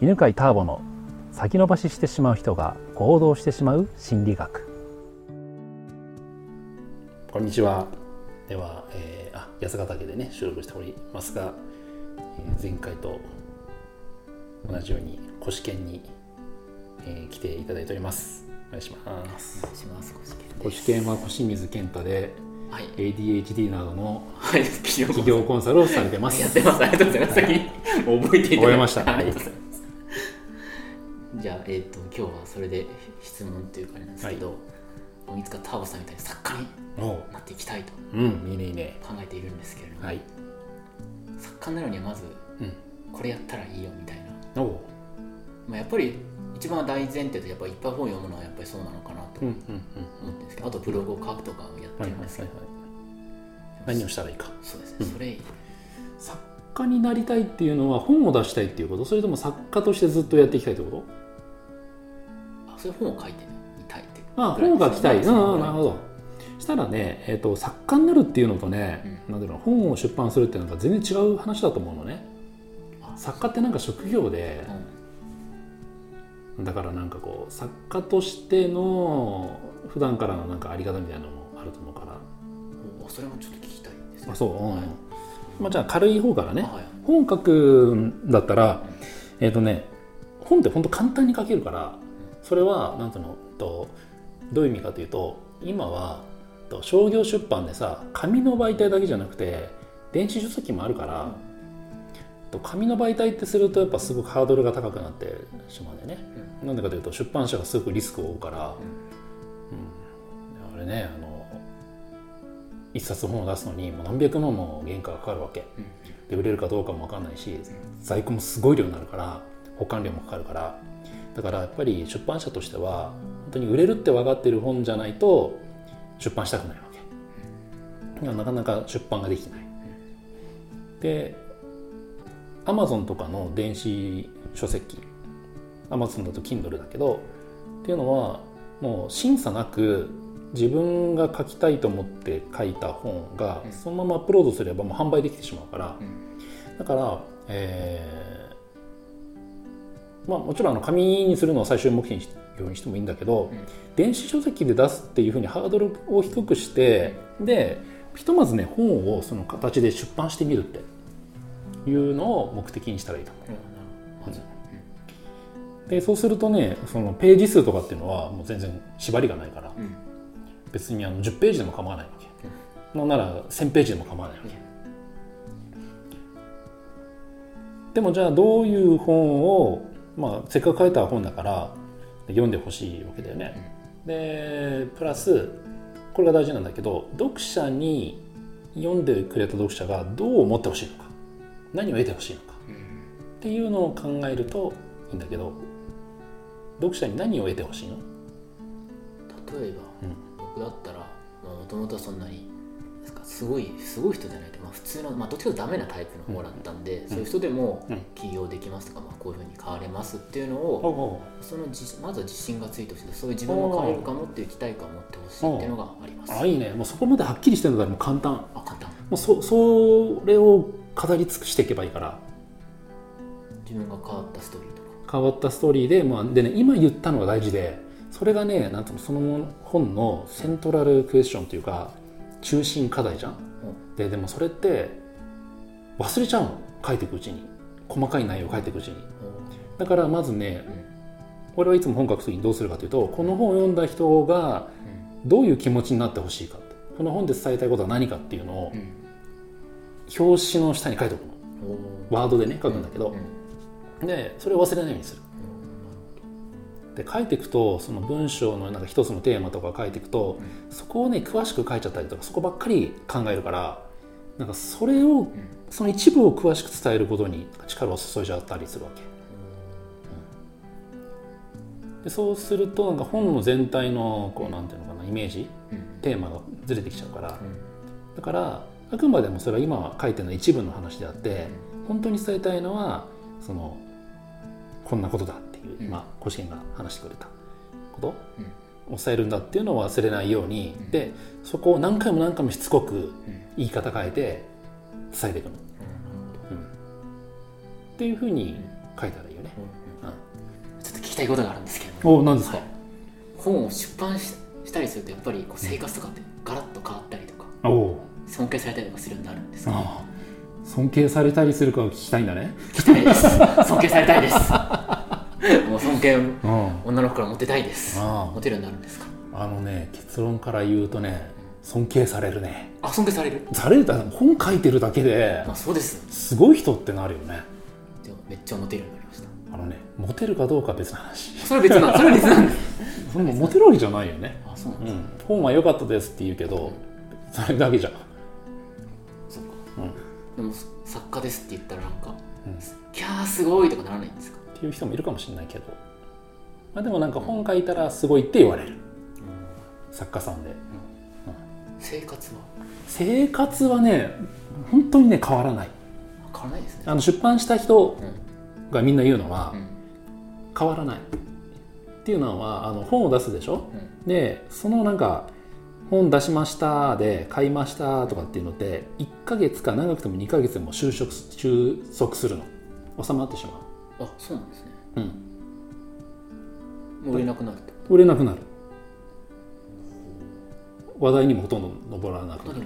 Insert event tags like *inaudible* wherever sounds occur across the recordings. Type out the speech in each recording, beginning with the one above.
犬飼ターボの先延ばししてしまう人が行動してしまう心理学。こんにちは。では、えー、あ八ヶ岳でね収録しておりますが、えー、前回と同じように古試験に、えー、来ていただいております。お願いします。お願いします。古試験は小清水健太ではい、ADHD などの企業コンサル。をされてます。やってます。ありがとうございます。先覚えていただ覚えました。ありがとうござい。ます。じゃあ、えっ、ー、と、今日はそれで質問というかあれなんですけど、はい、いつかターボさんみたいに作家になっていきたいと、うん、いいねいいね。考えているんですけれども、はい、作家になるにはまず、うん、これやったらいいよみたいな。おまあ、やっぱり一番大前提でやっぱいっぱい本読むのはやっぱりそうなのかなと思ってるんですけど、あとブログを書くとかをやってるんですけど、何をしたらいいか。そうですね、それ作家になりたいっていうのは本を出したいっていうこと？それとも作家としてずっとやっていきたいってこと？あそれ本を書いてみたいってああ本を書きたい、うん、なるほど。したらね、えーと、作家になるっていうのとね、うん、なんだろう本を出版するっていうのが全然違う話だと思うのね。作家ってなんか職業で、うん。だからなんかこう作家としての普段からのなんかあり方みたいなのもあると思うから。それもちょっと聞きたいです、ね、あそう、うん、はい、まあ、じゃあ軽い方からね、はい、本書くんだったら、えっ、ー、とね本って本当簡単に書けるからそれはなんていうのとどういう意味かというと今は商業出版でさ紙の媒体だけじゃなくて電子書籍もあるから、紙の媒体ってするとやっぱすごくハードルが高くなってしまうんだよね、うん、なんでかというと出版社がすごくリスクを負うから、うん、うん、あれねあの一冊本を出すのにもう何百万も原価がかかるわけ、うん、で売れるかどうかも分かんないし在庫もすごい量になるから保管料もかかるからだからやっぱり出版社としては本当に売れるって分かってる本じゃないと出版したくないわけ。なかなか出版ができてない。でアマゾンとかの電子書籍アマゾンだと Kindle だけどっていうのはもう審査なく自分が書きたいと思って書いた本がそのままアップロードすればもう販売できてしまうから、だから、えー、まあもちろんあの紙にするのは最終目標にしてもいいんだけど、電子書籍で出すっていうふうにハードルを低くしてでひとまずね本をその形で出版してみるっていうのを目的にしたらいいと思う。でそうするとねそのページ数とかっていうのはもう全然縛りがないから、うん、別にあの10ページでも構わないわけ、うん、なら1000ページでも構わないわけ、うん、でもじゃあどういう本を、まあ、せっかく書いた本だから読んでほしいわけだよね、でプラスこれが大事なんだけど読者に読んでくれた読者がどう思ってほしいのか。何を得てほしいのか、っていうのを考えるといいんだけど読者に何を得てほしいの？例えば、うん、僕だったらもともとそんなにすごいすごい人じゃないと、まあ、普通の、まあ、どっちかとダメなタイプの方だったんで、うん、そういう人でも起業できますとか、まあ、こういうふうに変われますっていうのを、うん、そのまずは自信がついてほしいそういう自分も変えるかもっていう期待感を持ってほしいっていうのがあります。あいいね。もうそこまではっきりしてるのがもう簡単。あ簡単。もうそそれを語り尽くしていけばいいから。自分が変わったストーリーとか。変わったストーリーで,、まあ、でね今言ったのが大事でそれがねなんとその本のセントラルクエスチョンというか中心課題じゃん、ででもそれって忘れちゃうの。書いていくうちに。細かい内容を書いていくうちに、うん、だからまずね、うん、俺はいつも本書く時にどうするかというとこの本を読んだ人がどういう気持ちになってほしいかこの本で伝えたいことは何かっていうのを、表紙の下に書いておくの。ワードでね書くんだけど、でそれを忘れないようにする。で書いていくとその文章のなんか一つのテーマとか書いていくと、そこをね詳しく書いちゃったりとかそこばっかり考えるからなんかそれを、その一部を詳しく伝えることに力を注いじゃったりするわけ、でそうするとなんか本の全体のこうなんていうのかなイメージ、テーマがずれてきちゃうから、だからあくまでもそれは今書いてるのは一部の話であって本当に伝えたいのはそのこんなことだっていう今甲子園が話してくれたことを伝えるんだっていうのを忘れないようにでそこを何回も何回もしつこく言い方変えて伝えていくの。うん、っていうふうに書いたらいいよね、うん。うん、ちょっと聞きたいことがあるんですけど。お何ですか、はい、本を出版したりするとやっぱりこう生活とかってガラッと変わったりとか、お尊敬されたりとかするようになるんですか尊敬されたりするかを聞きたいんだね。聞きたいです。尊敬されたいです *laughs* もう尊敬、うん、女の子からモテたいです。モテるようになるんですか？あのね結論から言うとね尊敬されるね。あ尊敬される？される本書いてるだけであそうです。すごい人ってなるよね。めっちゃモテるようになりました。あのねモテるかどうか別の話。それ別なそれ別なんです。*laughs* それもモテるわけじゃないよね。あそうなんです、うん、本は良かったですって言うけど、それだけじゃそっか、うん、でも作家ですって言ったらなんか、うん、キャーすごいとかならないんですか？っていう人もいるかもしれないけど、まあ、でもなんか本書いたらすごいって言われる、うん、作家さんで、うん、生活は？生活はね本当にね変わらない。変わらないですね。あの出版した人がみんな言うのは、変わらない。っていうのはあの本を出すでしょ、うん、でそのなんか本出しましたで買いましたとかっていうのって1か月か長くても2か月でも収束収束するの。収まってしまうあそうなんですね。うん。もう売れなくなる売れなくなる。話題にもほとんど上らなくなる。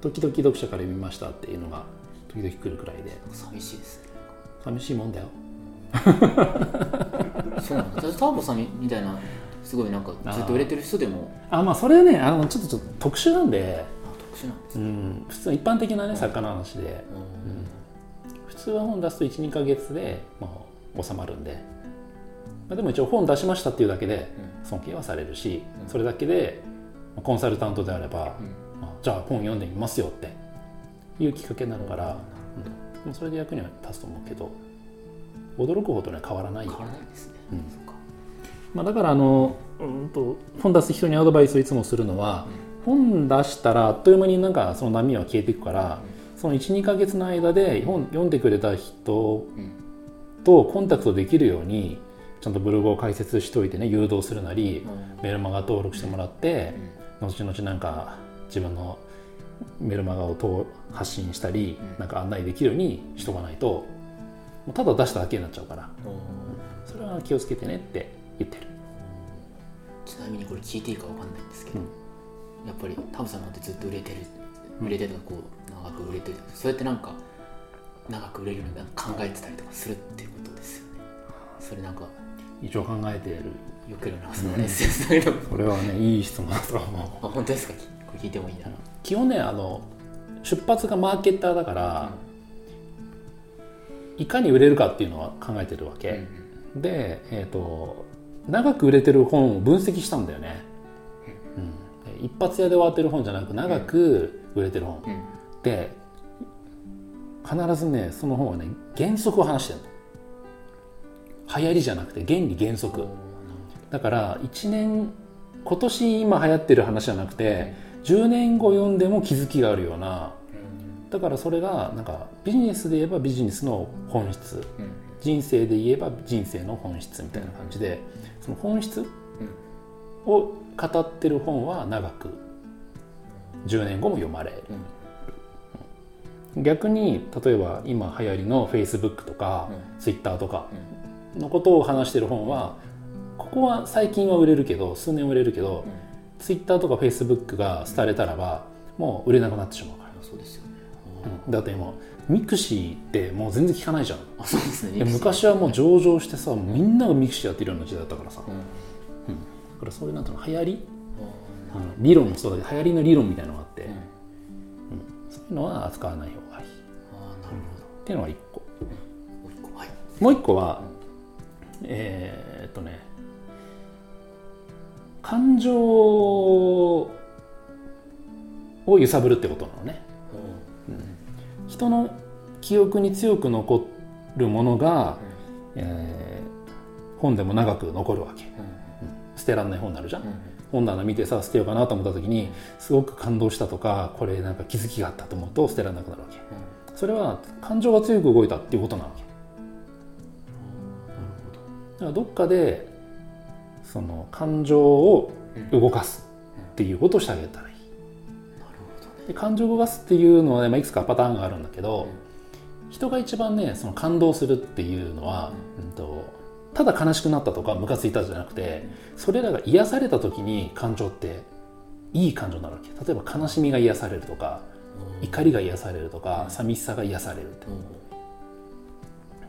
時々読者から読みましたっていうのが時々来るくらいで。寂しいですね。寂しいもんだよ。*laughs* そうなんですターボさんみたいなすごいなんかずっと売れてる人でも。あまあそれはねあのちょっとちょっと特殊なんで。特殊なんです、うん、普通一般的なね作家の話で、うん、普通は本出すと12か月で、まあ、収まるんで、まあ、でも一応本出しましたっていうだけで尊敬はされるし、うん、それだけでコンサルタントであれば、まあ、じゃあ本読んでみますよっていうきっかけになるから、うん、それで役には立つと思うけど驚くほどね変わらない。変わらないですね、うん。まあ、だからあの、うんと、本出す人にアドバイスをいつもするのは、うん、本出したらあっという間になんかその波は消えていくから、うん、その12か月の間で本読んでくれた人とコンタクトできるようにちゃんとブログを開設しておいてね誘導するなり、メルマガ登録してもらって、後々なんか自分のメルマガを発信したり、なんか案内できるようにしとかないとただ出しただけになっちゃうから、それは気をつけてねって言ってる。ちなみにこれ聞いていいか分かんないんですけど、うん、やっぱりタムさんなんてずっと売れてる売れてるこう長く売れてる。そうやってなんか長く売れるのに考えてたりとかするっていうことですよね。それなんか一応考えてる。よけるなそのレッスンだけどそれはねいい質問だと思う。あ本当ですか？これ聞いてもいいな。基本ねあの出発がマーケッターだから、うん、いかに売れるかっていうのは考えてるわけ、うんうん、で、えーと長く売れてる本を分析したんだよね、うん、一発屋で終わってる本じゃなく長く売れてる本、うん、で必ずねその本はね原則を話してるの。流行りじゃなくて原理原則。だから1年今年今流行ってる話じゃなくて10年後読んでも気づきがあるような。だからそれがなんかビジネスで言えばビジネスの本質、人生で言えば人生の本質みたいな感じでその本質を語ってる本は長く10年後も読まれる、逆に例えば今流行りの Facebook とか Twitter とかのことを話してる本はここは最近は売れるけど数年売れるけど、Twitter とか Facebook が廃れたらばもう売れなくなってしまうから。そうですよだって今 mixi ってもう全然聞かないじゃん。あそうですね。昔はもう上場してさみんなが mixi やってるような時代だったからさ、うん、うん、だからそういうなんていうの流行り？理論もそうだけど流行りの理論みたいなのがあって、うん、うん、そういうのは扱わない方がいい。あなるほど。っていうのが一個、もう一個はえー、っとね感情を揺さぶるってことなのね、人の記憶に強く残るものが、うん、えー、本でも長く残るわけ、うん、捨てらんない本になるじゃん、うん、本棚見てさ捨てようかなと思った時にすごく感動したとかこれなんか気づきがあったと思うと捨てられなくなるわけ、それは感情が強く動いたっていうことなわけ、だからどっかでその感情を動かすっていうことをしてあげたらいい、で感情を動かすっていうのは、ねまあ、いくつかパターンがあるんだけど、人が一番ねその感動するっていうのは、うん、とただ悲しくなったとかムカついたじゃなくてそれらが癒された時に感情っていい感情になるわけ。例えば悲しみが癒されるとか怒りが癒されるとか寂しさが癒されるって。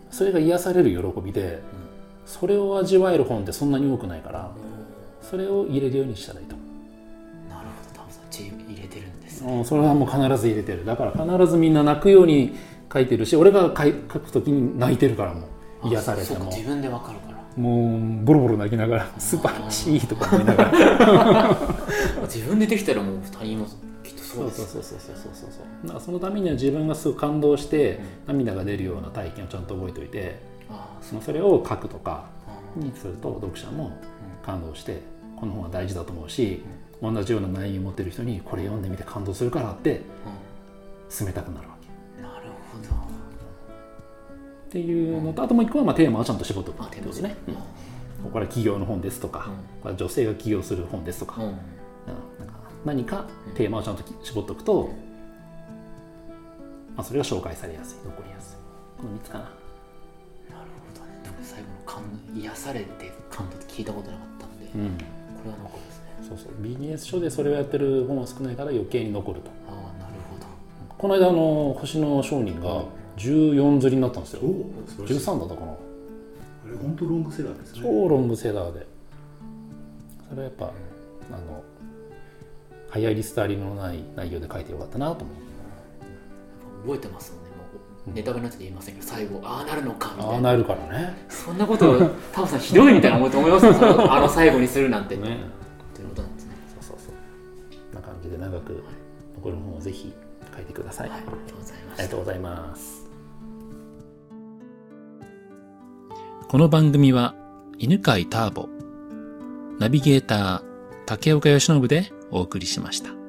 それが癒される喜びでそれを味わえる本ってそんなに多くないからそれを入れるようにしたらいいと。なるほどタムさん入れてるんです、ね、それはもう必ず入れてる。だから必ずみんな泣くように書いてるし俺が書く時に泣いてるからも癒されても。自分でわかるから。もうボロボロ泣きながら「素晴らしい」とか思いながら。*laughs* 自分でできたらもう他人もきっとそうですそうそうそうそうそうそう。だからそのためには自分がすごい感動して涙が出るような体験をちゃんと覚えておいてそのそれを書くとかにすると読者も感動してこの本は大事だと思うし同じような内容を持ってる人にこれ読んでみて感動するからって進めたくなるっていうのとあともう一個はまあテーマをちゃんと絞っておくってことですね。これは企業の本ですとか、これは女性が起業する本ですとか,、何かテーマをちゃんと絞っておくと、まあ、それが紹介されやすい残りやすい。この3つかな。最後の感癒されて感動って聞いたことなかったんで、うん、これは残るですね。そうそう。ビジネス書でそれをやってる本は少ないから余計に残ると。ああなるほど。この間あの星の商人が14釣りになったんですよ、うん、13だったかな。あれ本当ロングセラーですね。超ロングセラーで。それはやっぱ、あの流行り廃りのない内容で書いてよかったなと思う。覚えてますネタバレになって言いませんけど最後ああなるのかみたいな。ああなるからね。そんなことタモさんひどいみたいな思いますあの最後にするなんて。ね。ということなんですね。そうそうそう。な感じで長く残る本をぜひ書いてください、はい、ありがとうございます。ありがとうございます。この番組は犬飼ターボナビゲーター竹岡由伸でお送りしました。